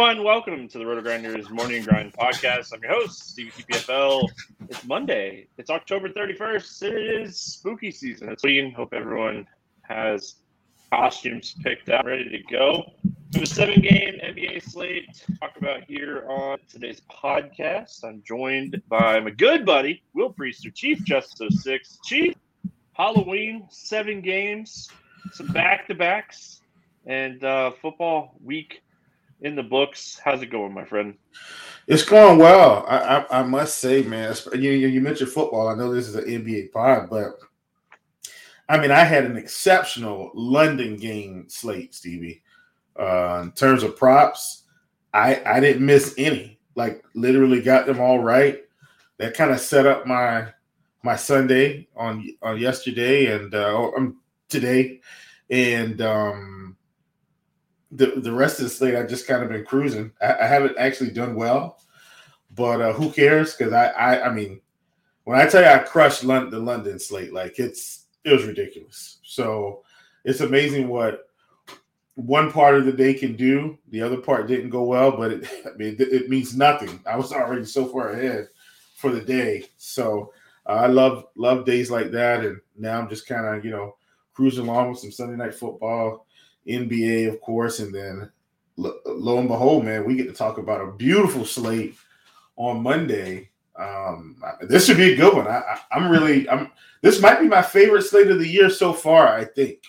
Everyone, welcome to the Roto Grinders Morning Grind Podcast. I'm your host, Steve TPFL. It's Monday. It's October 31st. It is spooky season. It's Halloween. Hope everyone has costumes picked out, ready to go. To a seven game NBA slate to talk about here on today's podcast. I'm joined by my good buddy, Will Priester, Chief Justice of 06. Chief, Halloween, seven games, some back to backs, and uh, football week in the books. How's it going, my friend? It's going well. I, I, I must say, man. You, you mentioned football. I know this is an NBA pod, but I mean, I had an exceptional London game slate, Stevie. Uh, in terms of props, I I didn't miss any. Like literally got them all right. That kind of set up my my Sunday on on yesterday and uh, um, today, and um, the the rest of the slate, I just kind of been cruising. I, I haven't actually done well, but uh, who cares? Because I, I, I mean, when I tell you I crushed the London slate, like it's it was ridiculous. So it's amazing what one part of the day can do. The other part didn't go well, but it, I mean, it, it means nothing. I was already so far ahead for the day. So uh, I love love days like that, and now I'm just kind of you know cruising along with some Sunday night football NBA, of course, and then lo, lo and behold, man, we get to talk about a beautiful slate on Monday. Um, this should be a good one. I, am really, I'm. This might be my favorite slate of the year so far. I think.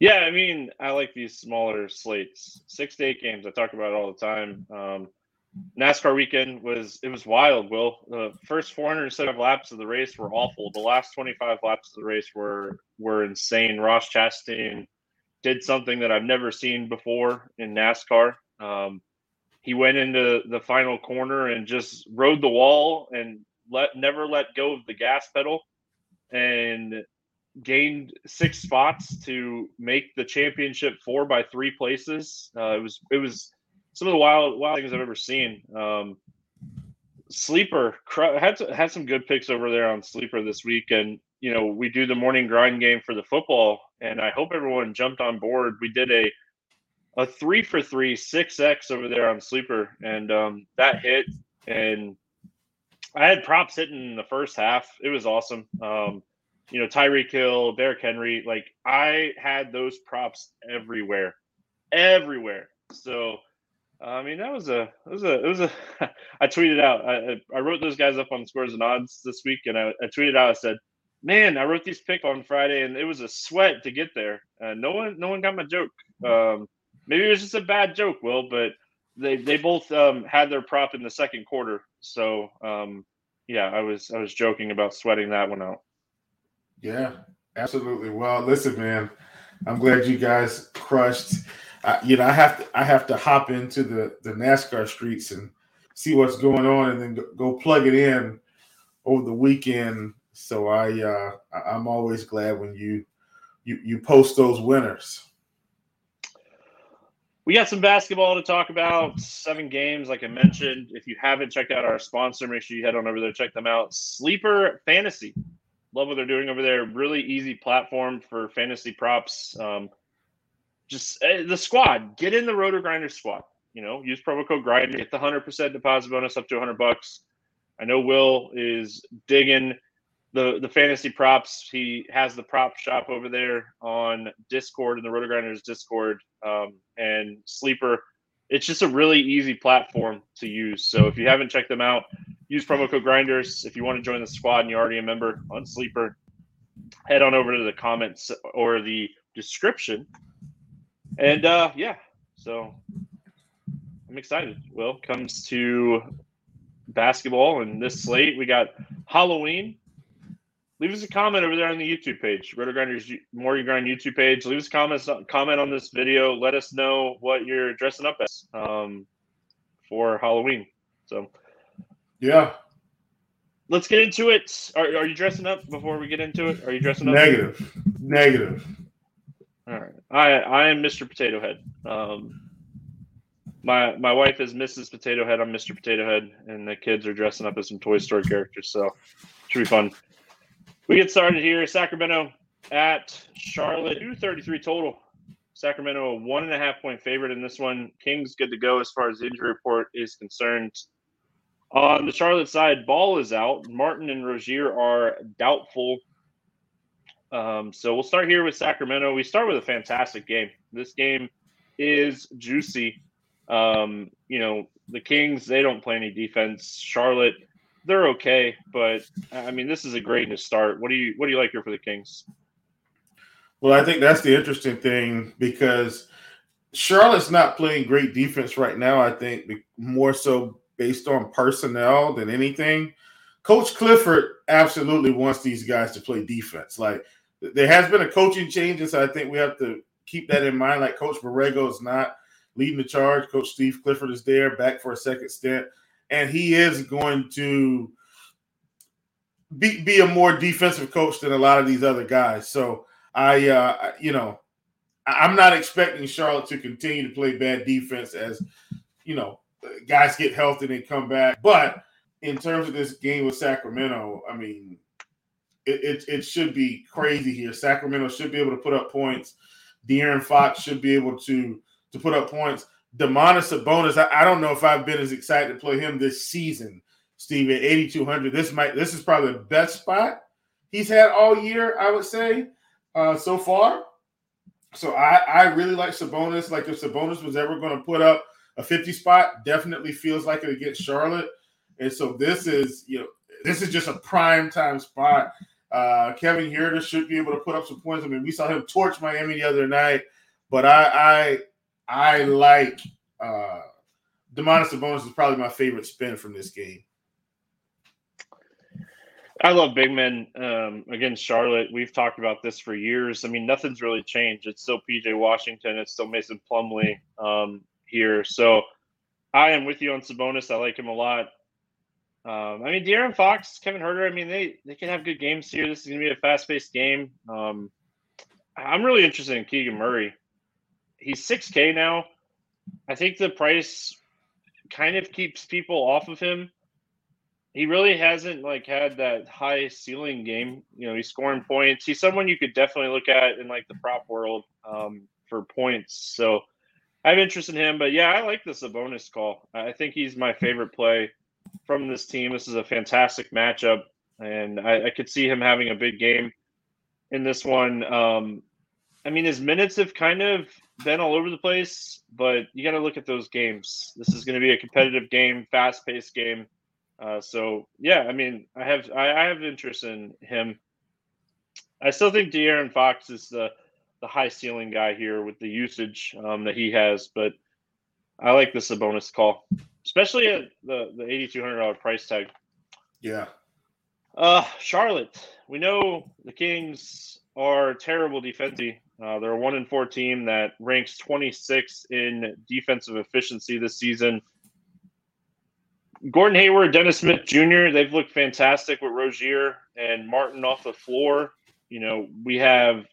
Yeah, I mean, I like these smaller slates, six to eight games. I talk about it all the time. Um, NASCAR weekend was it was wild. Will the first 407 laps of the race were awful. The last 25 laps of the race were were insane. Ross Chastain did something that I've never seen before in NASCAR. Um, he went into the final corner and just rode the wall and let never let go of the gas pedal and gained six spots to make the championship four by three places. Uh, it was it was some of the wild wild things I've ever seen. Um, Sleeper had to, had some good picks over there on Sleeper this week, and you know we do the morning grind game for the football, and I hope everyone jumped on board. We did a a three for three six X over there on Sleeper, and um, that hit. And I had props hitting in the first half. It was awesome. Um, you know, Tyreek Hill, Derrick Henry, like I had those props everywhere, everywhere. So I mean, that was a, it was a, it was a. I tweeted out. I, I wrote those guys up on scores and odds this week, and I, I tweeted out. I said, "Man, I wrote these pick on Friday, and it was a sweat to get there. Uh, no one, no one got my joke. Um, maybe it was just a bad joke, Will, but they they both um, had their prop in the second quarter. So um, yeah, I was I was joking about sweating that one out. Yeah, absolutely. Well, listen, man, I'm glad you guys crushed I, you know, I have to I have to hop into the the NASCAR streets and see what's going on, and then go, go plug it in over the weekend. So I uh, I'm always glad when you you you post those winners. we got some basketball to talk about. Seven games, like I mentioned. If you haven't checked out our sponsor, make sure you head on over there, check them out. Sleeper Fantasy. Love what they're doing over there. Really easy platform for fantasy props. Um, just uh, the squad. Get in the Roto Grinder squad. You know, use promo code Grinder. Get the hundred percent deposit bonus up to hundred bucks. I know Will is digging the the fantasy props. He has the prop shop over there on Discord in the Roto Grinders Discord um, and Sleeper. It's just a really easy platform to use. So if you haven't checked them out, use promo code Grinders. If you want to join the squad and you're already a member on Sleeper, head on over to the comments or the description. And uh, yeah, so I'm excited. Will comes to basketball and this slate. We got Halloween leave us a comment over there on the YouTube page, Roto Grinders Morning Grind YouTube page. Leave us comments, comment on this video. Let us know what you're dressing up as um, for Halloween. So, yeah, let's get into it. Are, are you dressing up before we get into it? Are you dressing up? Negative, negative. All right, I I am Mr. Potato Head. Um, my my wife is Mrs. Potato Head. I'm Mr. Potato Head, and the kids are dressing up as some Toy Story characters. So, should be fun. We get started here. Sacramento at Charlotte, 233 total. Sacramento, a one and a half point favorite in this one. Kings good to go as far as the injury report is concerned. On the Charlotte side, Ball is out. Martin and Rozier are doubtful. Um, so we'll start here with Sacramento. We start with a fantastic game. This game is juicy. Um, you know, the Kings, they don't play any defense. Charlotte, they're okay, but I mean, this is a great to start. What do you what do you like here for the Kings? Well, I think that's the interesting thing because Charlotte's not playing great defense right now. I think more so based on personnel than anything. Coach Clifford absolutely wants these guys to play defense. Like there has been a coaching change, and so I think we have to keep that in mind. Like Coach Borrego is not leading the charge. Coach Steve Clifford is there, back for a second stint and he is going to be be a more defensive coach than a lot of these other guys. So I, uh, you know, I'm not expecting Charlotte to continue to play bad defense as you know guys get healthy and come back. But in terms of this game with Sacramento, I mean, it, it, it should be crazy here. Sacramento should be able to put up points. De'Aaron Fox should be able to to put up points. Domantas Sabonis, I, I don't know if I've been as excited to play him this season, Steve, at 8,200. This might this is probably the best spot he's had all year, I would say, uh, so far. So I, I really like Sabonis. Like if Sabonis was ever going to put up a 50 spot, definitely feels like it against Charlotte. And so this is, you know, this is just a prime time spot. Uh, Kevin Huerter should be able to put up some points. I mean, we saw him torch Miami the other night, but I, I I like uh Domantas Sabonis is probably my favorite spin from this game. I love big men um, against Charlotte. We've talked about this for years. I mean, nothing's really changed. It's still PJ Washington. It's still Mason Plumlee um, here. So I am with you on Sabonis. I like him a lot. Um, I mean, De'Aaron Fox, Kevin Huerter. I mean, they they can have good games here. This is going to be a fast paced game. Um, I'm really interested in Keegan Murray he's 6K now. I think the price kind of keeps people off of him. He really hasn't like had that high ceiling game. You know, he's scoring points. He's someone you could definitely look at in like the prop world um, for points. So I have interest in him. But yeah, I like this Sabonis call. I think he's my favorite play from this team. This is a fantastic matchup, and I, I could see him having a big game in this one. Um, I mean, his minutes have kind of been all over the place, but you got to look at those games. This is going to be a competitive game, fast paced game. Uh, so yeah, I mean, I have I, I, have interest in him. I still think De'Aaron Fox is the the high ceiling guy here with the usage um, that he has, but I like this Sabonis call, especially at the the eighty two hundred dollar price tag. Yeah. Uh, Charlotte. We know the Kings are terrible defensively. Uh, they're a one in four team that ranks 26 in defensive efficiency this season. Gordon Hayward, Dennis Smith Jr., they've looked fantastic with Rozier and Martin off the floor. You know, we have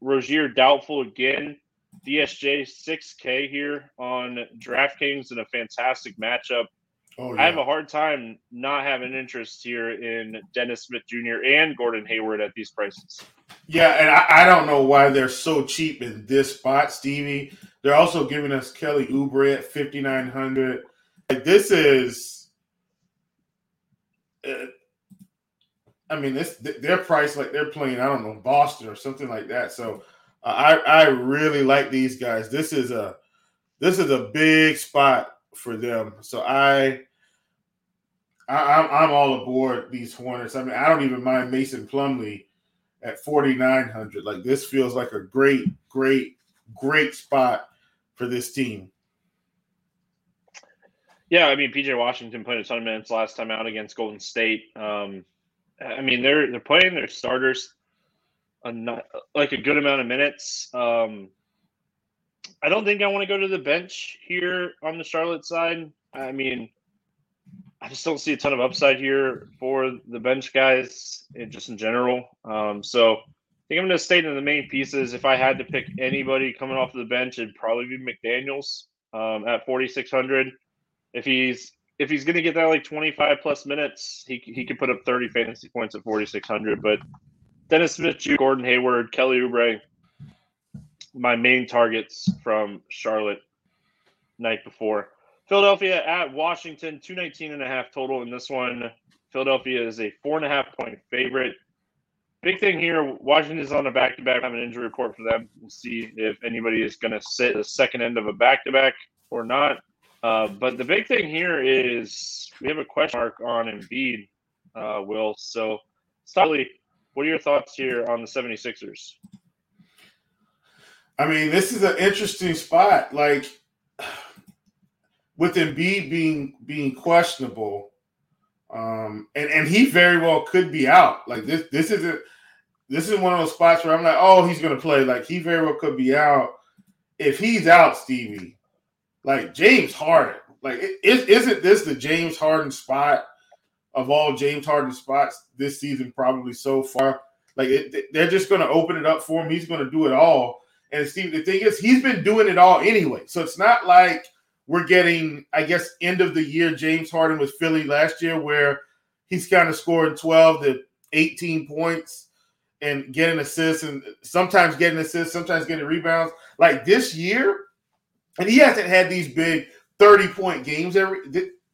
Rozier doubtful again. DSJ 6K here on DraftKings in a fantastic matchup. Oh, I have a hard time not having interest here in Dennis Smith Jr. and Gordon Hayward at these prices. Yeah, and I, I, don't know why they're so cheap in this spot, Stevie. They're also giving us Kelly Oubre at fifty nine hundred. Like this is, uh, I mean, this their price like they're playing. I don't know Boston or something like that. So I I really like these guys. This is a this is a big spot for them. So I I, am I'm all aboard these Hornets. I mean, I don't even mind Mason Plumlee at 4,900. Like this feels like a great, great, great spot for this team. Yeah, I mean, PJ Washington played a ton of minutes last time out against Golden State. Um, I mean, they're they're playing their starters a not, like a good amount of minutes. Um, I don't think I want to go to the bench here on the Charlotte side. I mean, I just don't see a ton of upside here for the bench guys, just in general. Um, so I think I'm going to stay in the main pieces. If I had to pick anybody coming off the bench, it'd probably be McDaniels um, at 4,600. If he's if he's going to get that like 25 plus minutes, he he could put up 30 fantasy points at 4,600. But Dennis Smith, Gordon Hayward, Kelly Oubre, my main targets from Charlotte night before. Philadelphia at Washington, 219 and a half total in this one. Philadelphia is a four and a half point favorite. Big thing here, Washington is on a back to back. I have an injury report for them. We'll see if anybody is going to sit the second end of a back to back or not. Uh, but the big thing here is we have a question mark on Embiid, uh, Will. So, Stolly, what are your thoughts here on the 76ers? I mean, this is an interesting spot. Like, with Embiid being being questionable, um, and and he very well could be out. Like this, this isn't this is one of those spots where I'm like, oh, he's gonna play. Like he very well could be out. If he's out, Stevie, like James Harden, like is isn't this the James Harden spot of all James Harden spots this season? Probably so far. Like it, they're just gonna open it up for him. He's gonna do it all. And Steve, the thing is, he's been doing it all anyway. So it's not like we're getting, I guess, end of the year James Harden with Philly last year, where he's kind of scoring 12 to 18 points and getting assists and sometimes getting assists, sometimes getting rebounds. Like this year, and he hasn't had these big 30 point games every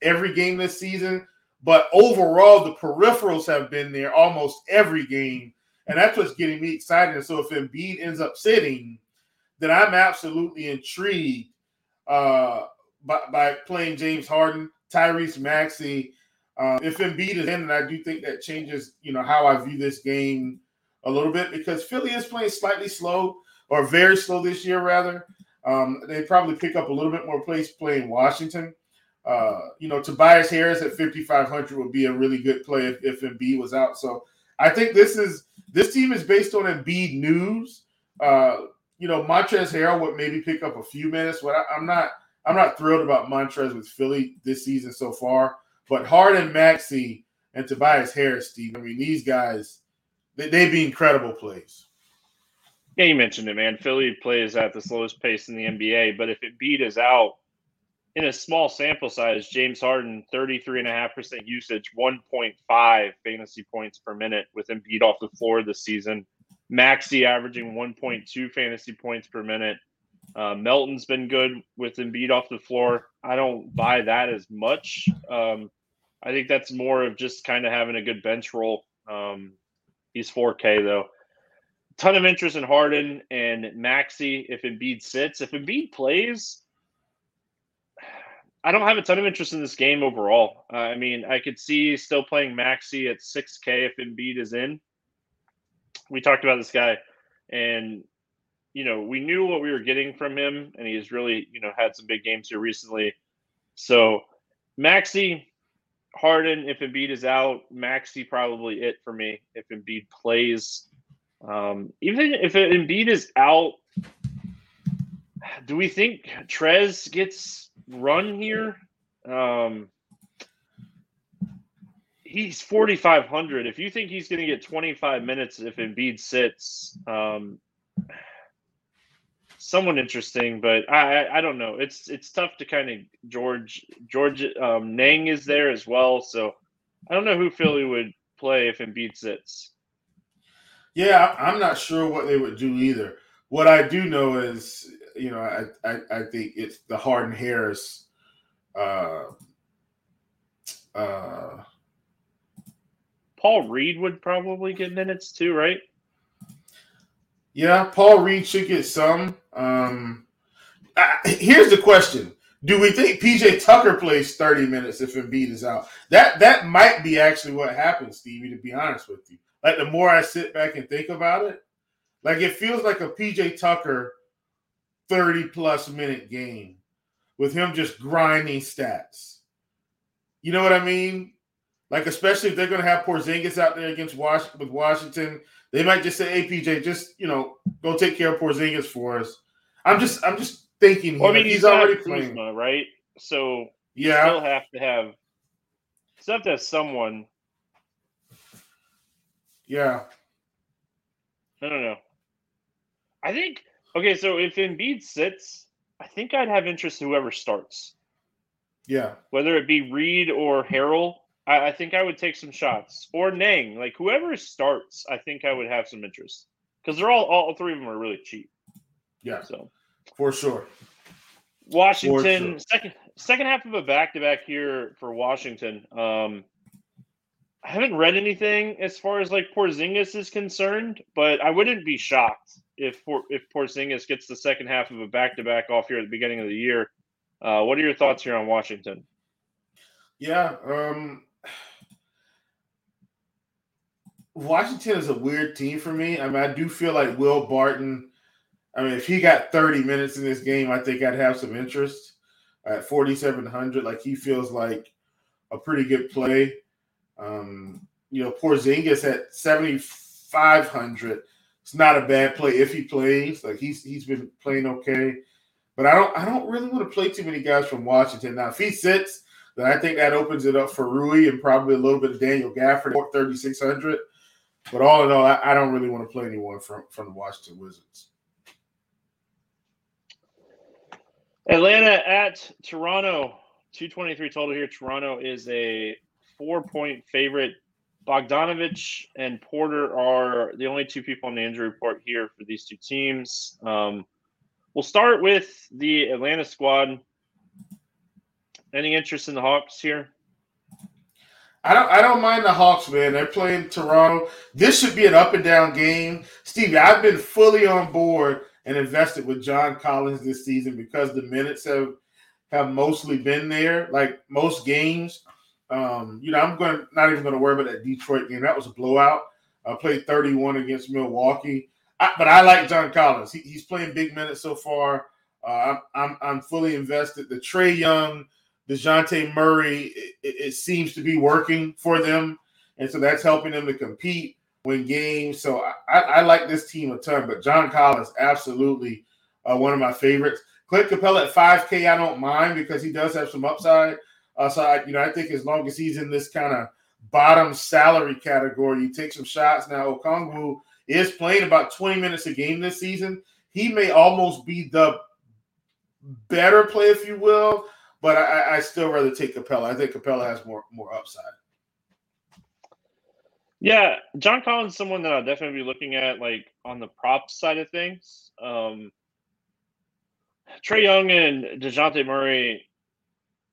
every game this season, but overall the peripherals have been there almost every game, and that's what's getting me excited. So if Embiid ends up sitting, then I'm absolutely intrigued uh, by, by playing James Harden, Tyrese Maxey. Uh, if Embiid is in, and I do think that changes, you know, how I view this game a little bit because Philly is playing slightly slow or very slow this year, rather. Um, they probably pick up a little bit more place playing Washington. Uh, you know, Tobias Harris at 5,500 would be a really good play if, if Embiid was out. So I think this is this team is based on Embiid news. Uh, you know, Montrezl Harrell would maybe pick up a few minutes, but I, I'm not – I'm not thrilled about Montrez with Philly this season so far, but Harden, Maxey, and Tobias Harris, Steve. I mean, these guys, they, they be incredible plays. Yeah, you mentioned it, man. Philly plays at the slowest pace in the NBA, but if Embiid is out in a small sample size, James Harden, 33.5% usage, 1.5 fantasy points per minute with Embiid off the floor this season. Maxey averaging 1.2 fantasy points per minute. Uh, Melton's been good with Embiid off the floor. I don't buy that as much. Um, I think that's more of just kind of having a good bench role. Um, he's 4K though. Ton of interest in Harden and Maxey if Embiid sits. If Embiid plays, I don't have a ton of interest in this game overall. Uh, I mean, I could see still playing Maxey at 6K if Embiid is in. We talked about this guy, and you know, we knew what we were getting from him, and he's really, you know, had some big games here recently. So, Maxey, Harden, if Embiid is out, Maxey probably it for me if Embiid plays. Um, even if Embiid is out, do we think Trez gets run here? Um, he's 4,500. If you think he's going to get 25 minutes if Embiid sits, um, someone interesting, but I, I, I don't know. It's it's tough to kind of George George um, Niang is there as well, so I don't know who Philly would play if Embiid sits. Yeah, I'm not sure what they would do either. What I do know is, you know, I I, I think it's the Harden Harris. Uh, uh, Paul Reed would probably get minutes too, right? Yeah, Paul Reed should get some. Um, here's the question: Do we think PJ Tucker plays 30 minutes if Embiid is out? That that might be actually what happens, Stevie. To be honest with you, like the more I sit back and think about it, like it feels like a PJ Tucker 30 plus minute game with him just grinding stats. You know what I mean? Like especially if they're going to have Porzingis out there against Was- with Washington, they might just say, "Hey PJ, just you know, go take care of Porzingis for us." I'm just I'm just thinking. Well, I mean, he's, he's already playing, Kuzma, right? So yeah, still have to have still have to have someone. Yeah, I don't know. I think okay. So if Embiid sits, I think I'd have interest in whoever starts. Yeah, whether it be Reed or Harrell. I, I think I would take some shots or Niang, like whoever starts. I think I would have some interest because they're all all three of them are really cheap. Yeah, so for sure. Washington for sure. second second half of a back to back here for Washington. Um, I haven't read anything as far as like Porzingis is concerned, but I wouldn't be shocked if if Porzingis gets the second half of a back to back off here at the beginning of the year. Uh, what are your thoughts here on Washington? Yeah, um, Washington is a weird team for me. I mean, I do feel like Will Barton. I mean, if he got 30 minutes in this game, I think I'd have some interest at 4,700. Like he feels like a pretty good play. Um, you know, Porzingis at 7,500. It's not a bad play if he plays. Like he's he's been playing okay, but I don't I don't really want to play too many guys from Washington. Now, if he sits, then I think that opens it up for Rui and probably a little bit of Daniel Gafford at 3,600. But all in all, I, I don't really want to play anyone from, from the Washington Wizards. Atlanta at Toronto. 223 total here. Toronto is a four point favorite. Bogdanovich and Porter are the only two people on the injury report here for these two teams. Um, we'll start with the Atlanta squad. Any interest in the Hawks here? I don't I don't mind the Hawks, man. They're playing Toronto. This should be an up and down game. Stevie, I've been fully on board and invested with John Collins this season because the minutes have have mostly been there, like most games. Um, you know, I'm going not even going to worry about that Detroit game. That was a blowout. I played 31 against Milwaukee, I, but I like John Collins. He, he's playing big minutes so far. Uh, I'm, I'm I'm fully invested. The Trae Young Dejounte Murray, it, it, seems to be working for them. And so that's helping them to compete, win games. So I, I like this team a ton, but John Collins, absolutely uh, one of my favorites. Clint Capela at 5K, I don't mind because he does have some upside. Uh, so I, you know, I think as long as he's in this kind of bottom salary category, you take some shots. Now Okongwu is playing about 20 minutes a game this season. He may almost be the better play, if you will, but I, I still rather take Capela. I think Capela has more more upside. Yeah, John Collins is someone that I'll definitely be looking at, like on the prop side of things. Um, Trae Young and Dejounte Murray.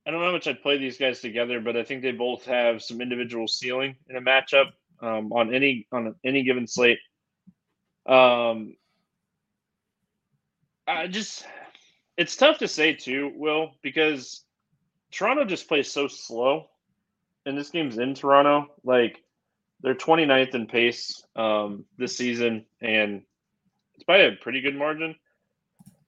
I don't know how much I'd play these guys together, but I think they both have some individual ceiling in a matchup um, on any on any given slate. Um, I just it's tough to say too, Will, because Toronto just plays so slow, and this game's in Toronto. Like they're 29th in pace um, this season, and it's by a pretty good margin.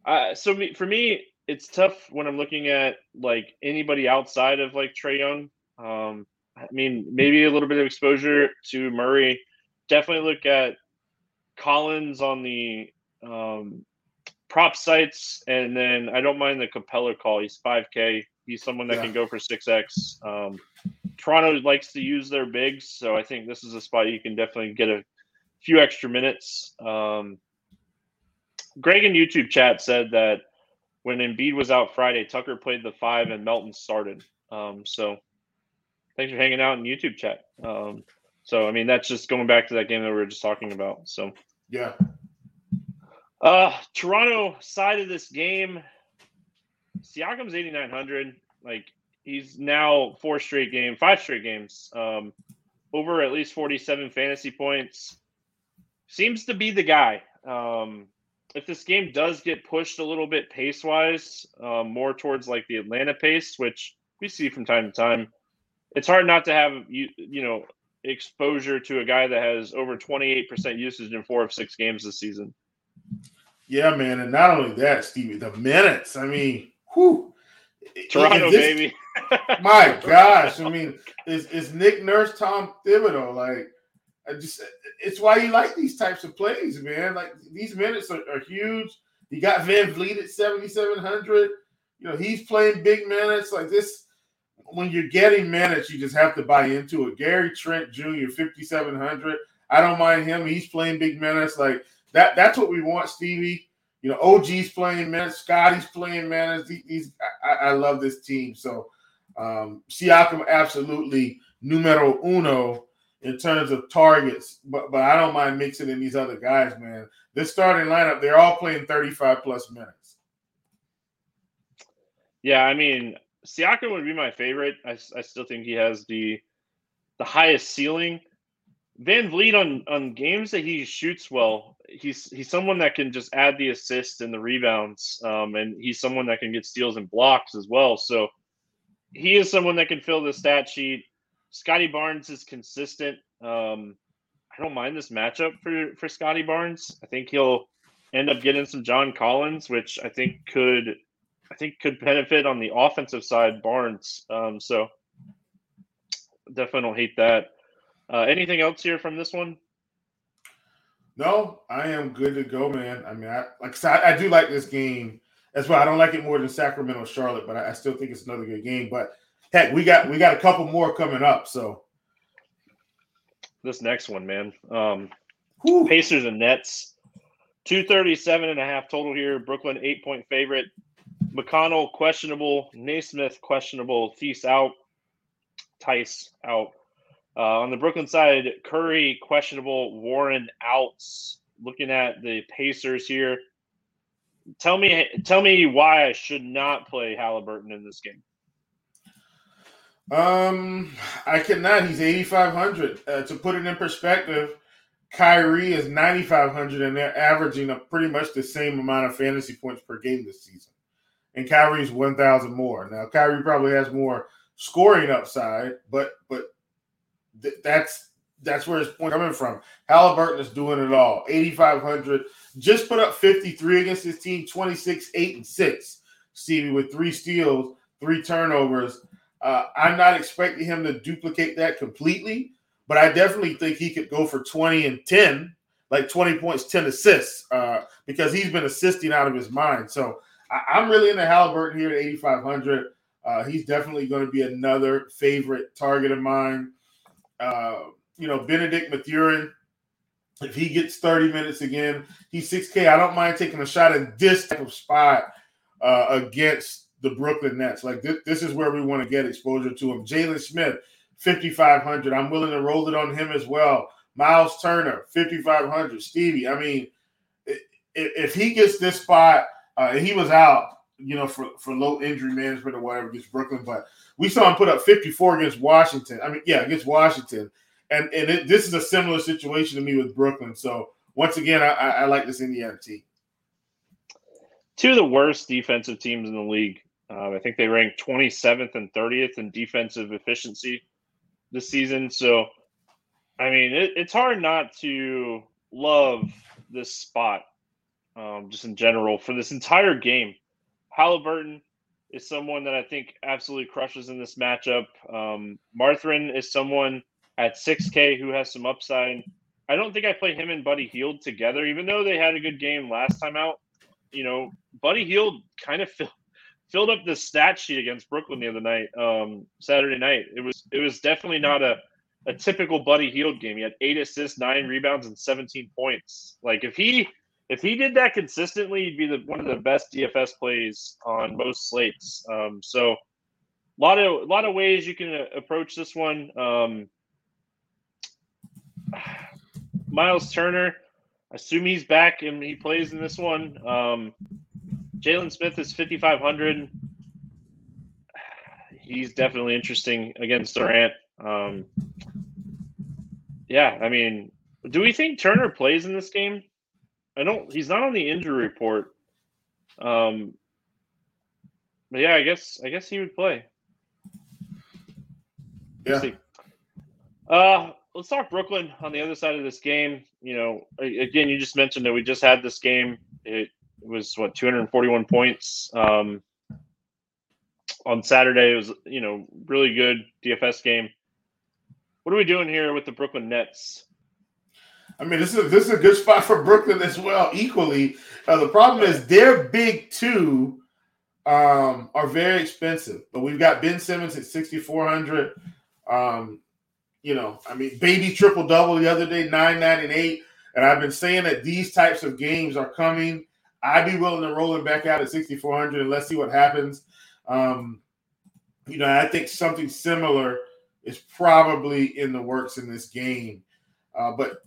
Uh, so me, for me, it's tough when I'm looking at like anybody outside of like Trae Young. Um, I mean, maybe a little bit of exposure to Murray. Definitely look at Collins on the um, prop sites, and then I don't mind the Capela call. He's 5K. He's someone that yeah. can go for 6X. Um, Toronto likes to use their bigs, so I think this is a spot you can definitely get a few extra minutes. Um, Greg in YouTube chat said that when Embiid was out Friday, Tucker played the five and Melton started. Um, so thanks for hanging out in YouTube chat. Um, so I mean that's just going back to that game that we were just talking about. So yeah. Uh, Toronto side of this game, Siakam's eighty nine hundred. Like he's now four straight game, five straight games, um, over at least forty seven fantasy points. Seems to be the guy. Um, if this game does get pushed a little bit pace wise, um, more towards like the Atlanta pace, which we see from time to time, it's hard not to have you you know exposure to a guy that has over 28% usage in four of six games this season. Yeah, man, and not only that, Stevie, the minutes. I mean, whew. Toronto, this, baby. my gosh, I mean, is is Nick Nurse Tom Thibodeau like? I just it's why you like these types of plays, man. Like these minutes are, are huge. You got VanVleet at 7,700. You know, he's playing big minutes like this. When you're getting minutes, you just have to buy into it. Gary Trent Jr., 5,700. I don't mind him. He's playing big minutes. Like that. That's what we want, Stevie. You know, OG's playing minutes. Scotty's playing minutes. He's, I, I love this team. So, um, Siakam absolutely numero uno in terms of targets, but but I don't mind mixing in these other guys, man. This starting lineup, they're all playing 35 plus minutes. Yeah, I mean, Siakam would be my favorite. I, I still think he has the the highest ceiling. VanVleet on on games that he shoots well, he's he's someone that can just add the assists and the rebounds, um, and he's someone that can get steals and blocks as well. So he is someone that can fill the stat sheet. Scotty Barnes is consistent. Um, I don't mind this matchup for for Scotty Barnes. I think he'll end up getting some John Collins, which I think could I think could benefit on the offensive side Barnes. Um, so definitely don't hate that. Uh, anything else here from this one? No, I am good to go, man. I mean, I like I, I do like this game. That's why I don't like it more than Sacramento Charlotte, but I, I still think it's another good game. But heck, we got we got a couple more coming up. So this next one, man. Um, Pacers and Nets, 237 and a half total here. Brooklyn, eight point favorite. McConnell, questionable. Nesmith questionable. Theis out. Theis out. Uh, on the Brooklyn side, Curry, questionable. Warren outs. Looking at the Pacers here. Tell me, tell me why I should not play Halliburton in this game. Um, I cannot. He's 8,500. Uh, to put it in perspective, Kyrie is 9,500, and they're averaging a pretty much the same amount of fantasy points per game this season. And Kyrie's 1,000 more. Now, Kyrie probably has more scoring upside, but but th- that's that's where his point coming from. Halliburton is doing it all. 8,500. Just put up 53 against his team, 26, 8, and 6. Stevie with three steals, three turnovers. Uh, I'm not expecting him to duplicate that completely, but I definitely think he could go for 20 and 10, like 20 points, 10 assists, uh, because he's been assisting out of his mind. So I, am really into Halliburton here at 8,500. Uh, he's definitely going to be another favorite target of mine. Uh, you know, Benedict Mathurin, if he gets 30 minutes again, he's 6K. I don't mind taking a shot at this type of spot uh, against the Brooklyn Nets. Like this, this is where we want to get exposure to him. Jalen Smith, 5,500. I'm willing to roll it on him as well. Miles Turner, 5,500. Stevie, I mean, if, if he gets this spot, uh, he was out, you know, for, for low injury management or whatever against Brooklyn, but we saw him put up 54 against Washington. I mean, yeah, against Washington. And and it, this is a similar situation to me with Brooklyn. So once again, I, I, like this Indiana team. Two of the worst defensive teams in the league um, I think they ranked 27th and 30th in defensive efficiency this season. So, I mean, it, it's hard not to love this spot um, just in general for this entire game. Halliburton is someone that I think absolutely crushes in this matchup. Um, Mathurin is someone at 6K who has some upside. I don't think I play him and Buddy Hield together, even though they had a good game last time out. You know, Buddy Hield kind of filled filled up the stat sheet against Brooklyn the other night, um, Saturday night. It was it was definitely not a a typical Buddy Hield game. He had eight assists, nine rebounds, and 17 points. Like if he if he did that consistently, he'd be the, one of the best DFS plays on most slates. Um, so a lot of a lot of ways you can uh, approach this one. Um, Miles Turner, assume he's back and he plays in this one. Um, Jalen Smith is 5,500. He's definitely interesting against Durant. Um, yeah, I mean, do we think Turner plays in this game? I don't. He's not on the injury report. Um, but yeah, I guess I guess he would play. Yeah. Uh, let's talk Brooklyn on the other side of this game. You know, again, you just mentioned that we just had this game. It was what 241 points. Um, on Saturday, it was you know really good DFS game. What are we doing here with the Brooklyn Nets? I mean, this is this is a good spot for Brooklyn as well. Equally, uh, the problem is their big two um, are very expensive. But we've got Ben Simmons at sixty four hundred. Um, you know, I mean, baby triple double the other day, nine nine and eight. And I've been saying that these types of games are coming. I'd be willing to roll him back out at sixty four hundred and let's see what happens. Um, you know, I think something similar is probably in the works in this game. Uh, but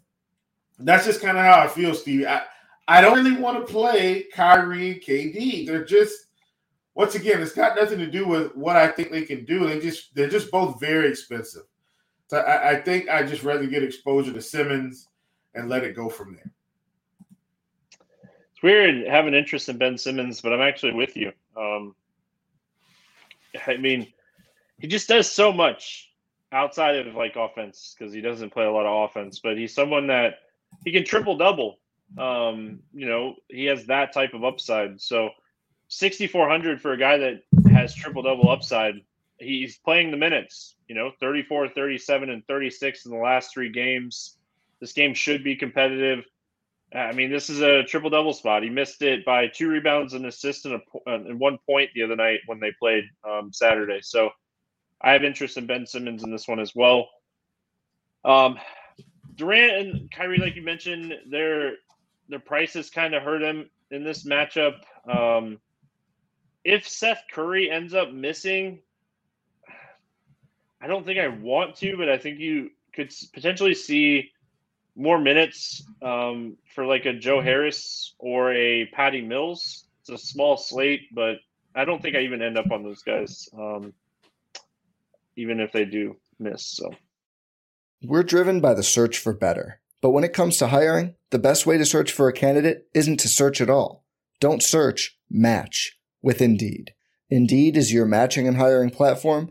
that's just kind of how I feel, Steve. I, I don't really want to play Kyrie and KD. They're just once again, it's got nothing to do with what I think they can do. They just they're just both very expensive. So I, I think I just rather get exposure to Simmons and let it go from there. It's weird having interest in Ben Simmons, but I'm actually with you. Um, I mean, he just does so much outside of like offense because he doesn't play a lot of offense, but he's someone that he can triple double. Um, you know, he has that type of upside. So 6,400 for a guy that has triple double upside. He's playing the minutes, you know, 34, 37, and 36 in the last three games. This game should be competitive. I mean, this is a triple double spot. He missed it by two rebounds and assist and, a, and one point the other night when they played um, Saturday. So I have interest in Ben Simmons in this one as well. Um, Durant and Kyrie, like you mentioned, their their prices kind of hurt him in this matchup. Um, if Seth Curry ends up missing, I don't think I want to, but I think you could potentially see more minutes um, for like a Joe Harris or a Patty Mills. It's a small slate, but I don't think I even end up on those guys, um, even if they do miss. So. We're driven by the search for better. But when it comes to hiring, the best way to search for a candidate isn't to search at all. Don't search, match with Indeed. Indeed is your matching and hiring platform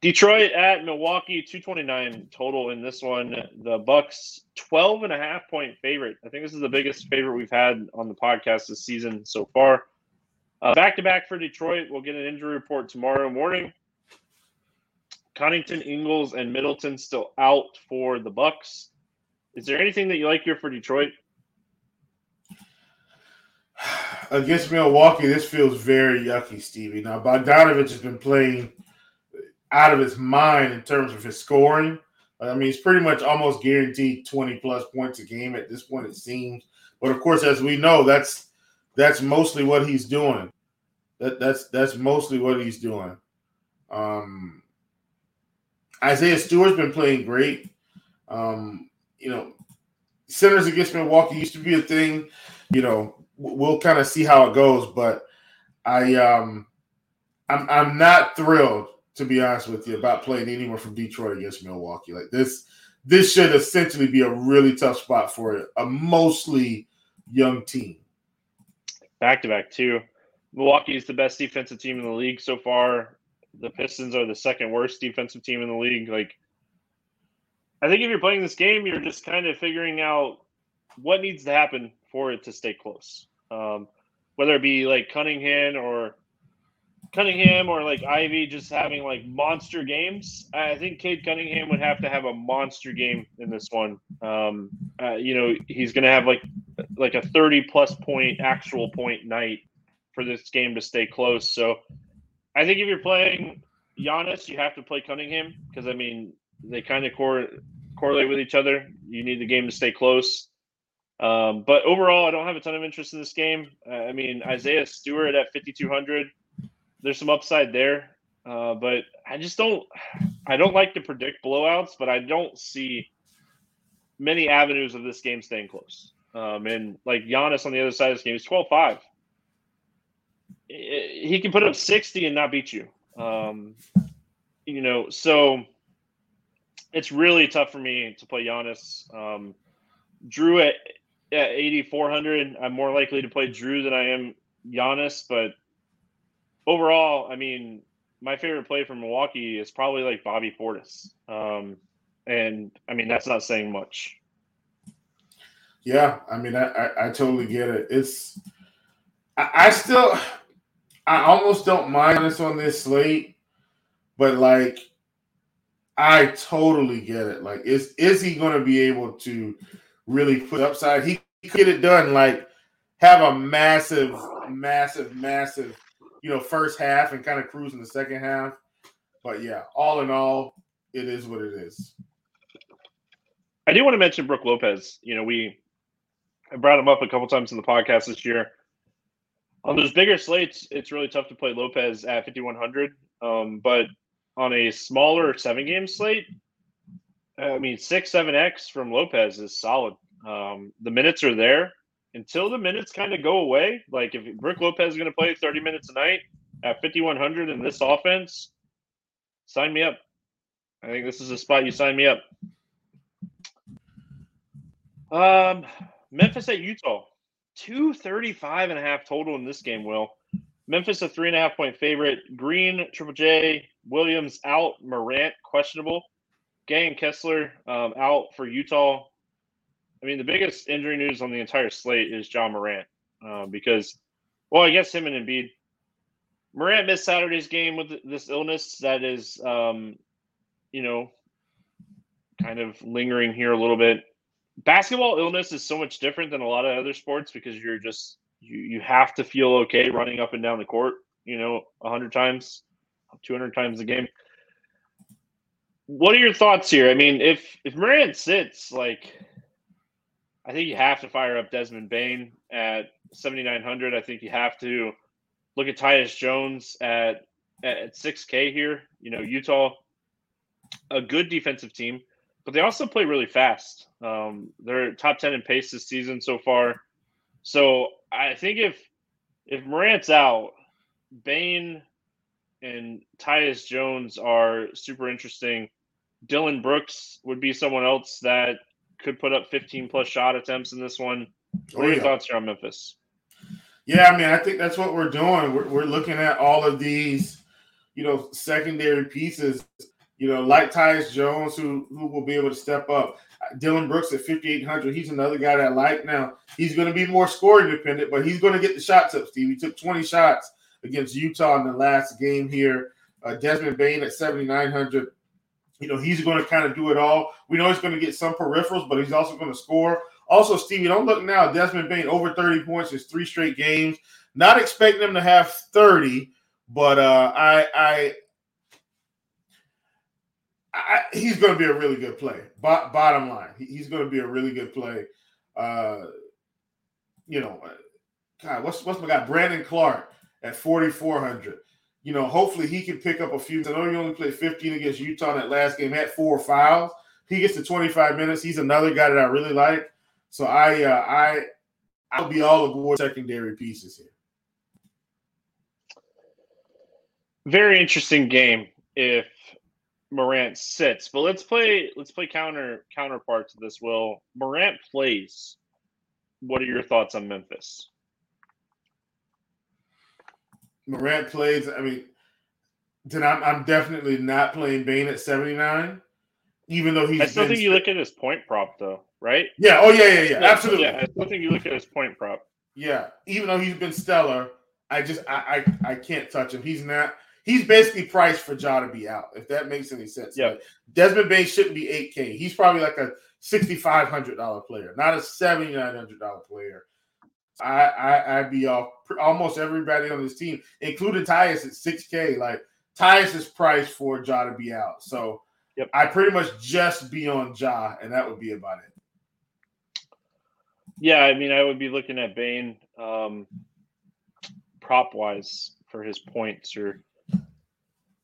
Detroit at Milwaukee, 229 total in this one. The Bucks 12 and a half point favorite. I think this is the biggest favorite we've had on the podcast this season so far. Back to back for Detroit. We'll get an injury report tomorrow morning. Connaughton, Ingles, and Middleton still out for the Bucks. Is there anything that you like here for Detroit? Against Milwaukee, this feels very yucky, Stevie. Now Bogdanovich has been playing – out of his mind in terms of his scoring. I mean, he's pretty much almost guaranteed 20 plus points a game at this point, it seems. But of course, as we know, that's that's mostly what he's doing. That that's that's mostly what he's doing. Um, Isaiah Stewart's been playing great. Um, you know, centers against Milwaukee used to be a thing. You know, we'll kind of see how it goes, but I um, I'm I'm not thrilled to be honest with you, about playing anyone from Detroit against Milwaukee. Like this, this should essentially be a really tough spot for a mostly young team. Back to back, too. Milwaukee is the best defensive team in the league so far. The Pistons are the second worst defensive team in the league. Like, I think if you're playing this game, you're just kind of figuring out what needs to happen for it to stay close. Um, whether it be like Cunningham or Cunningham or like Ivey just having like monster games. I think Cade Cunningham would have to have a monster game in this one. Um, uh, you know, he's going to have like like a 30 plus point actual point night for this game to stay close. So I think if you're playing Giannis, you have to play Cunningham because I mean they kind of cor- correlate with each other. You need the game to stay close. Um, but overall, I don't have a ton of interest in this game. Uh, I mean, Isaiah Stewart at 5,200 there's some upside there. Uh, but I just don't I don't like to predict blowouts, but I don't see many avenues of this game staying close. Um, and like Giannis on the other side of this game, he's 12-5. He can put up 60 and not beat you. Um, you know, so it's really tough for me to play Giannis. Um, Jrue at, at 8,400, I'm more likely to play Jrue than I am Giannis, but overall, I mean, my favorite play from Milwaukee is probably like Bobby Portis. Um, and I mean, that's not saying much. Yeah, I mean, I, I, I totally get it. It's, I, I, still, I almost don't mind this on this slate, but like, I totally get it. Like, is is he going to be able to really put upside? He, he get it done. Like, have a massive, massive, massive you know, first half and kind of cruise in the second half. But yeah, all in all, it is what it is. I do want to mention Brook Lopez. You know, we I brought him up a couple times in the podcast this year. On those bigger slates, it's really tough to play Lopez at 5,100. Um, but on a smaller seven game slate, I mean, six, seven X from Lopez is solid. Um, the minutes are there until the minutes kind of go away, like if Brook Lopez is going to play 30 minutes a night at 5,100 in this offense, sign me up. I think this is a spot you sign me up. Um, Memphis at Utah, 235 and a half total in this game, Will. Memphis, a three and a half point favorite. Green, Triple J, Williams out. Morant, questionable. Gay and Kessler um, out for Utah. I mean, the biggest injury news on the entire slate is John Morant uh, because, well, I guess him and Embiid. Morant missed Saturday's game with this illness that is, um, you know, kind of lingering here a little bit. Basketball illness is so much different than a lot of other sports because you're just you you have to feel okay running up and down the court, you know, hundred times, two hundred times a game. What are your thoughts here? I mean, if if Morant sits, like I think you have to fire up Desmond Bane at 7,900. I think you have to look at Tyus Jones at, at 6K here. You know, Utah, a good defensive team, but they also play really fast. Um, they're top 10 in pace this season so far. So I think if if Morant's out, Bane and Tyus Jones are super interesting. Dillon Brooks would be someone else that could put up 15 plus shot attempts in this one. What are oh, your thoughts here on Memphis? Yeah, I mean, I think that's what we're doing. We're, we're looking at all of these, you know, secondary pieces, you know, like Tyus Jones, who who will be able to step up. Dillon Brooks at 5,800. He's another guy that I like. Now, he's going to be more scoring dependent, but he's going to get the shots up, Steve. He took 20 shots against Utah in the last game here. Uh, Desmond Bane at 7,900 you know, he's going to kind of do it all. We know he's going to get some peripherals, but he's also going to score. Also, Stevie, don't look now. Desmond Bane over 30 points is three straight games. Not expecting him to have 30, but uh, I, I, I, he's going to be a really good play. Bo- bottom line, he's going to be a really good play. Uh, you know, God, what's what's my guy Brandon Clarke at 4400 you know, hopefully he can pick up a few. I know he only played 15 against Utah in that last game, had four fouls. He gets to 25 minutes. He's another guy that I really like. So I, uh, I, I'll be all aboard secondary pieces here. Very interesting game. If Morant sits. But let's play let's play counter counterpart to this. Will Morant plays? What are your thoughts on Memphis? Morant plays. I mean, then I'm, I'm definitely not playing Bane at 79, even though he's. I still think you look at his point prop though, right? Yeah. Oh yeah, yeah, yeah. Absolutely. Yeah, I still think you look at his point prop. Yeah, even though he's been stellar, I just I I, I can't touch him. He's not. He's basically priced for Ja to be out. If that makes any sense. Yeah. Desmond Bane shouldn't be 8K. He's probably like a $6,500 player, not a $7,900 player. I, I I'd be off almost everybody on this team, including Tyus at 6K. Like Tyus is priced for Ja to be out. So yep. I pretty much just be on Ja, and that would be about it. Yeah, I mean, I would be looking at Bane um, prop wise for his points, or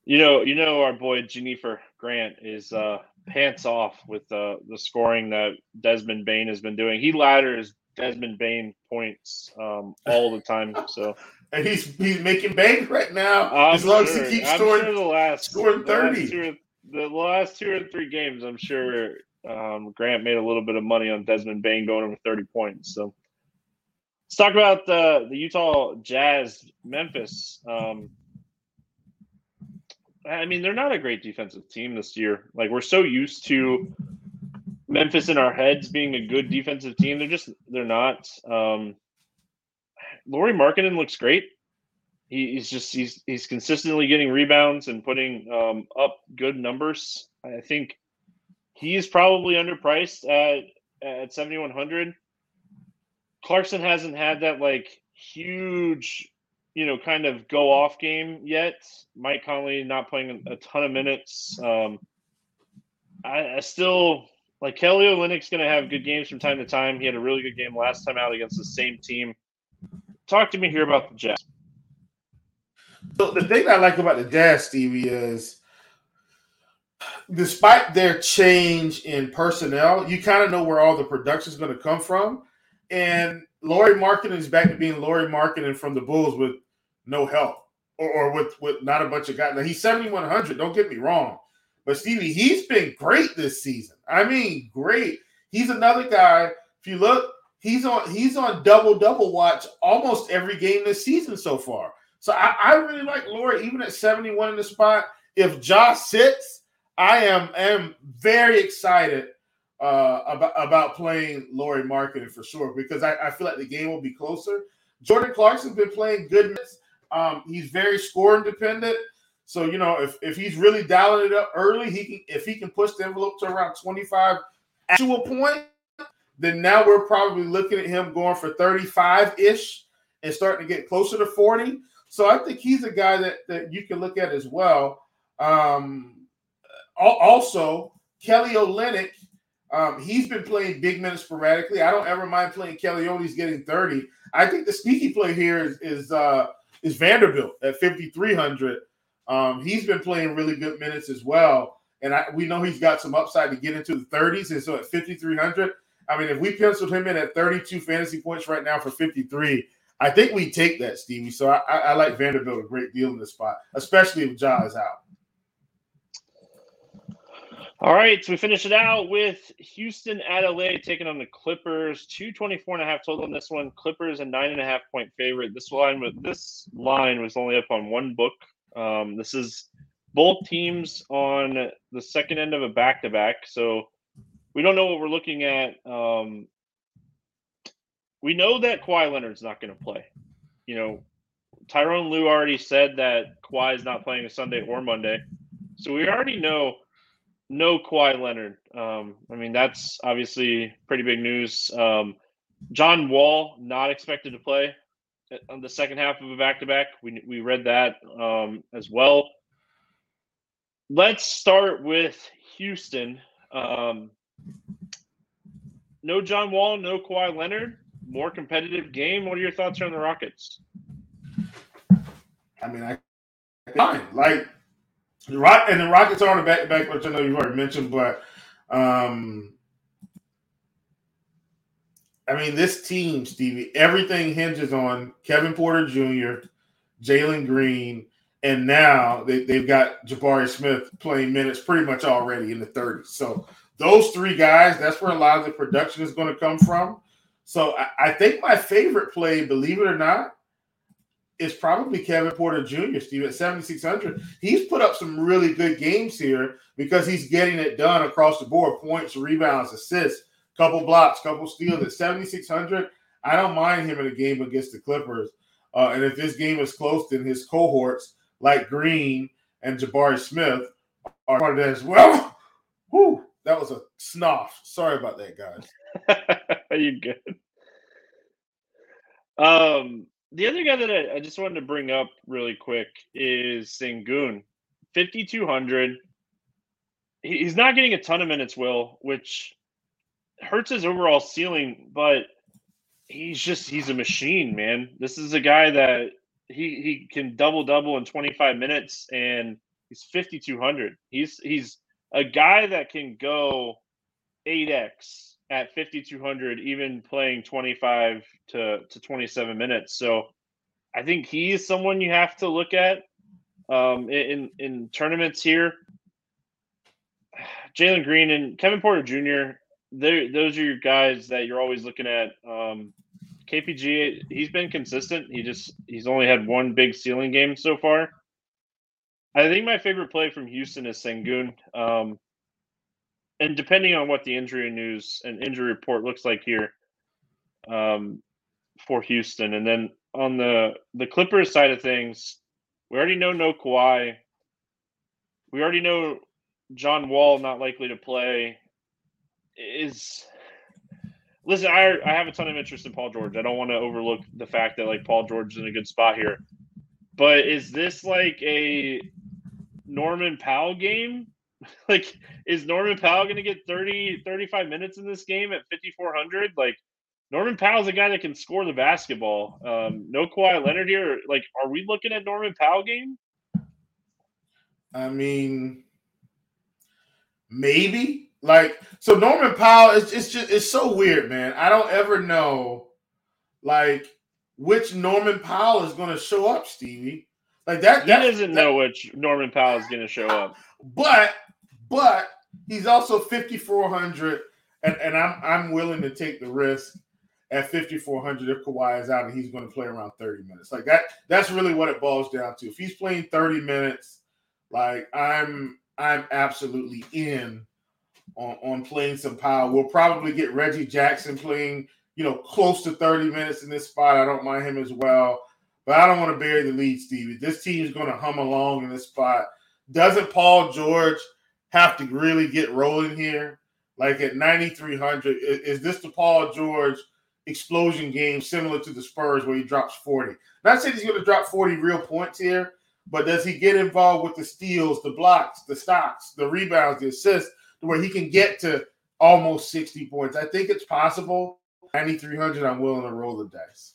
you know, you know, our boy Jennifer Grant is uh, pants off with uh, the scoring that Desmond Bane has been doing. He ladders Desmond Bane points um, all the time. So and he's he's making bank right now I'm as long sure, as he keeps I'm scoring sure the last scoring the last thirty. two or- the last two or three games, I'm sure um, Grant made a little bit of money on Desmond Bane going over 30 points. So let's talk about the the Utah Jazz Memphis. Um, I mean, they're not a great defensive team this year. Like we're so used to Memphis in our heads being a good defensive team. They're just they're not. Um, Lauri Markkanen looks great. He, he's just he's he's consistently getting rebounds and putting um, up good numbers. I think he's probably underpriced at at seventy one hundred. Clarkson hasn't had that like huge, you know, kind of go off game yet. Mike Conley not playing a ton of minutes. Um, I, I still like Kelly Olynyk's going to have good games from time to time. He had a really good game last time out against the same team. Talk to me here about the Jazz. So the thing I like about the Jazz, Stevie, is despite their change in personnel, you kind of know where all the production is going to come from. And Lauri Markkanen is back to being Lauri Markkanen from the Bulls with no help or, or with, with not a bunch of guys. Now, he's 7,100, don't get me wrong. But Stevie, he's been great this season. I mean, great. He's another guy. If you look, he's on he's on double double watch almost every game this season so far. So I, I really like Lauri, even at 71 in the spot. If Josh sits, I am am very excited uh, about about playing Lauri Markkanen for sure because I, I, feel like the game will be closer. Jordan Clarkson's been playing good minutes. Um, he's very scoring dependent. So you know, if, if he's really dialing it up early, he can if he can push the envelope to around 25 actual point, then now we're probably looking at him going for 35-ish and starting to get closer to 40. So I think he's a guy that, that you can look at as well. Um, also, Kelly Olynyk, um, he's been playing big minutes sporadically. I don't ever mind playing Kelly. He's getting 30. I think the sneaky play here is is, uh, is Vanderbilt at 5,300. Um, he's been playing really good minutes as well. And I, we know he's got some upside to get into the 30s. And so at 5,300, I mean, if we penciled him in at 32 fantasy points right now for 53, I think we take that, Stevie. So I, I, I like Vanderbilt a great deal in this spot, especially if Ja is out. All right, so we finish it out with Houston at LA taking on the Clippers. 224 and a half total on this one. Clippers a nine and a half point favorite. This line with this line was only up on one book. Um, this is both teams on the second end of a back to back. So we don't know what we're looking at. Um, we know that Kawhi Leonard's not going to play. You know, Tyronn Lue already said that Kawhi is not playing a Sunday or Monday. So we already know no Kawhi Leonard. Um, I mean, that's obviously pretty big news. Um, John Wall not expected to play on the second half of a back to back. We we read that um, as well. Let's start with Houston. Um, no John Wall, no Kawhi Leonard. More competitive game. What are your thoughts on the Rockets? I mean, I fine. Like the Rock and the Rockets are on the back to back, which I know you've already mentioned, but um I mean, this team, Stevie, everything hinges on Kevin Porter Jr., Jalen Green, and now they, they've got Jabari Smith playing minutes pretty much already in the 30s. So those three guys, that's where a lot of the production is going to come from. So I, I think my favorite play, believe it or not, is probably Kevin Porter Jr., Steve, at 7,600. He's put up some really good games here because he's getting it done across the board points, rebounds, assists, couple blocks, couple steals at 7,600. I don't mind him in a game against the Clippers. Uh, and if this game is close, then his cohorts like Green and Jabari Smith are part of that as well. Whew, that was a snuff. Sorry about that, guys. Are you good? Um, the other guy that I, I, just wanted to bring up really quick is Sengun, 5,200. He's not getting a ton of minutes, Will, which hurts his overall ceiling, but he's just he's a machine, man. This is a guy that he he can double double in 25 minutes and he's 5200. He's he's a guy that can go 8x at 5200 even playing 25 to to 27 minutes. So I think he is someone you have to look at um, in in tournaments here. Jalen Green and Kevin Porter Jr. Those are your guys that you're always looking at. Um, KPG, he's been consistent. He just he's only had one big ceiling game so far. I think my favorite play from Houston is Sengun. Um, and depending on what the injury news and injury report looks like here um, for Houston, and then on the the Clippers side of things, we already know no Kawhi. We already know John Wall not likely to play. Is listen, I I have a ton of interest in Paul George. I don't want to overlook the fact that like Paul George is in a good spot here. But is this like a Norman Powell game? like is Norman Powell going to get 30 35 minutes in this game at 5400? Like Norman Powell's a guy that can score the basketball. Um, no Kawhi Leonard here. Like, are we looking at Norman Powell game? I mean, maybe. Like so, Norman Powell is it's just it's so weird, man. I don't ever know, like which Norman Powell is going to show up, Stevie. Like that. He doesn't that, know which Norman Powell is going to show up. But but he's also fifty four hundred, and and I'm I'm willing to take the risk at 5400 if Kawhi is out and he's going to play around 30 minutes. Like that that's really what it boils down to. If he's playing 30 minutes, like I'm I'm absolutely in on, on playing some power. We'll probably get Reggie Jackson playing, you know, close to 30 minutes in this spot. I don't mind him as well. But I don't want to bury the lead, Stevie. This team is going to hum along in this spot. Doesn't Paul George have to really get rolling here? Like at 9,300, is this the Paul George explosion game similar to the Spurs where he drops 40? Not saying he's going to drop 40 real points here, but does he get involved with the steals, the blocks, the stocks, the rebounds, the assists? Where he can get to almost 60 points. I think it's possible. 9,300, I'm willing to roll the dice.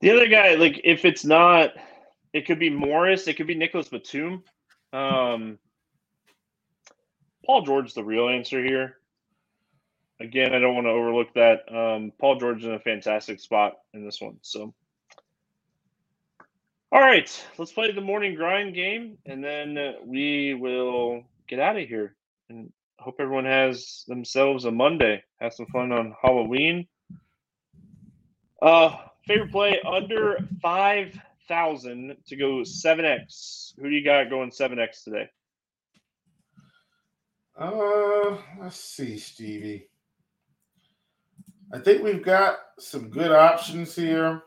The other guy, like, if it's not, it could be Morris, it could be Nicholas Batum. Um, Paul George, the real answer here. Again, I don't want to overlook that. Um, Paul George is in a fantastic spot in this one. So, all right, let's play the morning grind game, and then we will get out of here. And hope everyone has themselves a Monday. Have some fun on Halloween. Uh, favorite play under five thousand to go seven X. Who do you got going seven X today? Uh, let's see, Stevie. I think we've got some good options here.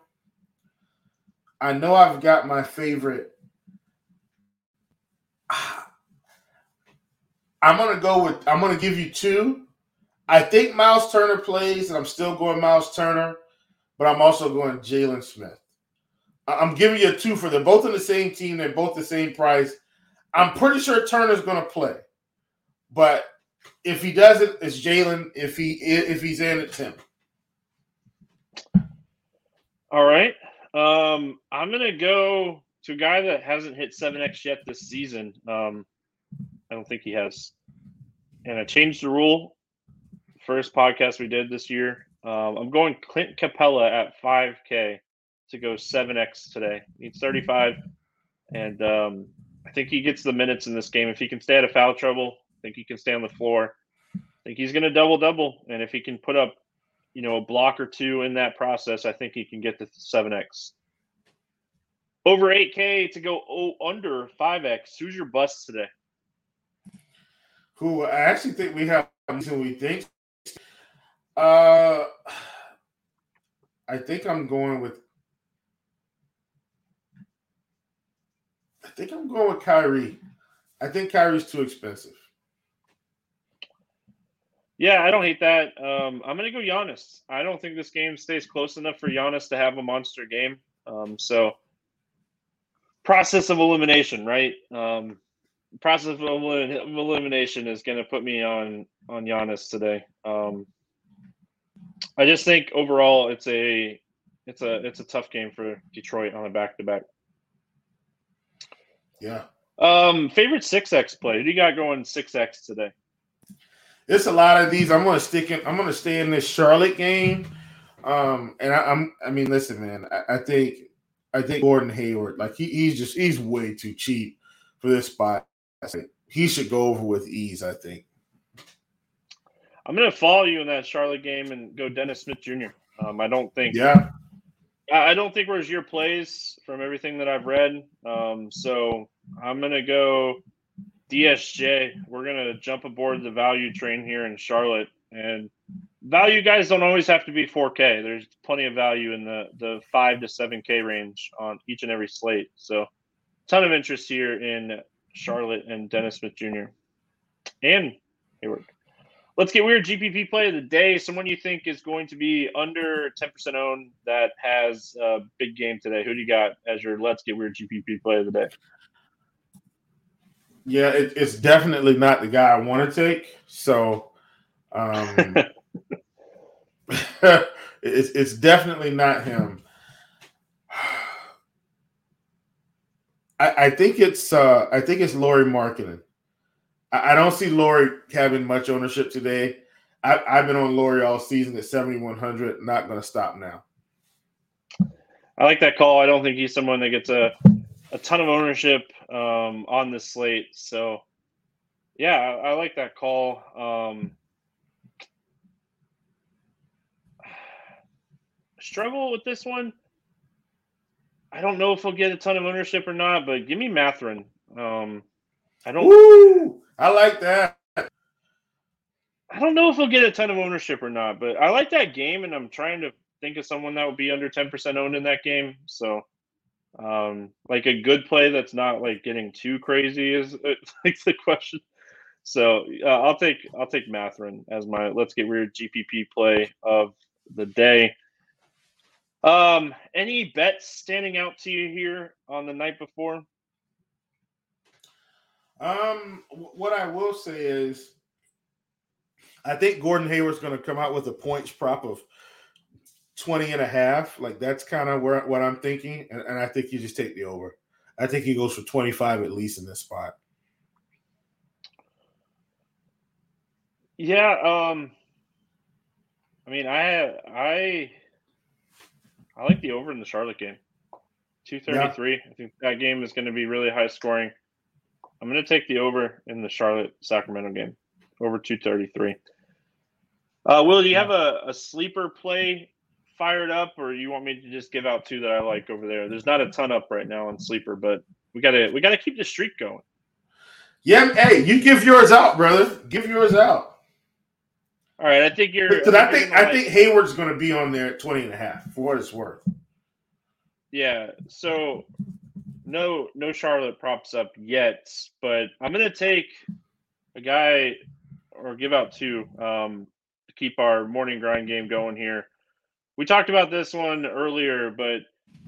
I know I've got my favorite I'm gonna go with I'm gonna give you two. I think Miles Turner plays, and I'm still going Miles Turner, but I'm also going Jalen Smith. I'm giving you a two for them. Both on the same team, they're both the same price. I'm pretty sure Turner's gonna play, but if he doesn't, it's Jalen. If he if he's in, it's him. All right. Um, I'm gonna go to a guy that hasn't hit seven X yet this season. Um, I don't think he has. And I changed the rule. First podcast we did this year. Um, I'm going Clint Capela at 5K. to go 7x today. Needs 35. And um, I think he gets the minutes in this game. If he can stay out of foul trouble, I think he can stay on the floor. I think he's going to double double. And if he can put up, you know, a block or two in that process, I think he can get to 7x. Over 8K to go oh, under 5X. Who's your bust today? Who I actually think we have who we think. Uh, I think I'm going with. I think I'm going with Kyrie. I think Kyrie's too expensive. Yeah, I don't hate that. Um, I'm going to go Giannis. I don't think this game stays close enough for Giannis to have a monster game. Um, so, process of elimination, right? Um, process of elimination is going to put me on on Giannis today. Um, I just think overall it's a it's a it's a tough game for Detroit on a back to back. Yeah. Um, favorite six X play. Who do you got going six X today? It's a lot of these. I'm gonna stick in. I'm gonna stay in this Charlotte game. Um, and I, am I mean, listen, man. I, I, think I think Gordon Hayward, like he, he's just he's way too cheap for this spot. He should go over with ease. I think. I'm going to follow you in that Charlotte game and go Dennis Smith Jr. Um, I don't think. Yeah. I don't think where's your plays from everything that I've read. Um, so I'm going to go DSJ. We're going to jump aboard the value train here in Charlotte. And value guys don't always have to be 4K. There's plenty of value in the, the 5 to 7K range on each and every slate. So ton of interest here in Charlotte and Dennis Smith Jr. and Hayward. Let's get weird. GPP play of the day. Someone you think is going to be under 10% owned that has a big game today. Who do you got as your let's get weird GPP play of the day? Yeah, it, it's definitely not the guy I want to take. So um, it's, it's definitely not him. I, I think it's uh, I think it's Lauri Markkanen. I, don't see Lauri having much ownership today. I, have been on Lauri all season at 7,100. Not going to stop now. I like that call. I don't think he's someone that gets a, a ton of ownership um, on the slate. So, yeah, I, I like that call. Um, struggle with this one. I don't know if he'll get a ton of ownership or not, but give me Mathurin. Um, I don't. Woo! I like that. I don't know if he'll get a ton of ownership or not, but I like that game, and I'm trying to think of someone that would be under 10% owned in that game. So, um, like a good play that's not like getting too crazy is like the question. So uh, I'll take I'll take Mathurin as my let's get weird GPP play of the day. Um, any bets standing out to you here on the night before? Um, what I will say is, I think Gordon Hayward's going to come out with a points prop of 20 and a half. Like that's kind of where what I'm thinking. And, and I think you just take the over. I think he goes for 25 at least in this spot. Yeah, um I mean I have I I like the over in the Charlotte game. 233. Yeah. I think that game is going to be really high scoring. I'm going to take the over in the Charlotte Sacramento game, over 233. Uh, Will, do you have a, a sleeper play fired up, or you want me to just give out two that I like over there? There's not a ton up right now on sleeper, but we gotta we gotta keep the streak going. Yeah, hey, you give yours out, brother. Give yours out. All right, I think you're. But I think I like, think Hayward's going to be on there at 20 and a half for what it's worth. Yeah. So no no Charlotte props up yet, but I'm gonna take a guy or give out two um, to keep our morning grind game going here. We talked about this one earlier, but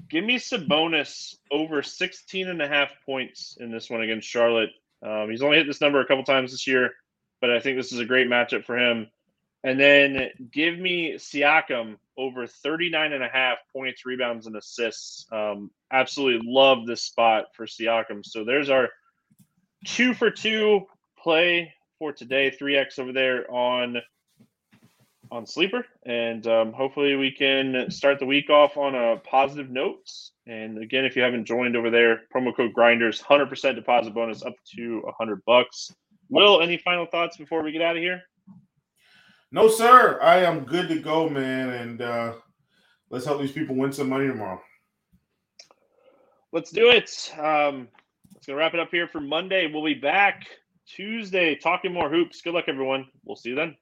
give me Sabonis over 16 and a half points in this one against Charlotte. Um, he's only hit this number a couple times this year, but I think this is a great matchup for him. And then give me Siakam over 39 and a half points, rebounds, and assists. Um, absolutely love this spot for Siakam. So there's our two for two play for today. 3x over there on on Sleeper, and um, hopefully we can start the week off on a positive note. And again, if you haven't joined over there, promo code Grinders, hundred percent deposit bonus up to hundred bucks. Will, any final thoughts before we get out of here? No, sir. I am good to go, man. And uh, let's help these people win some money tomorrow. Let's do it. Um, let's gonna wrap it up here for Monday. We'll be back Tuesday talking more hoops. Good luck, everyone. We'll see you then.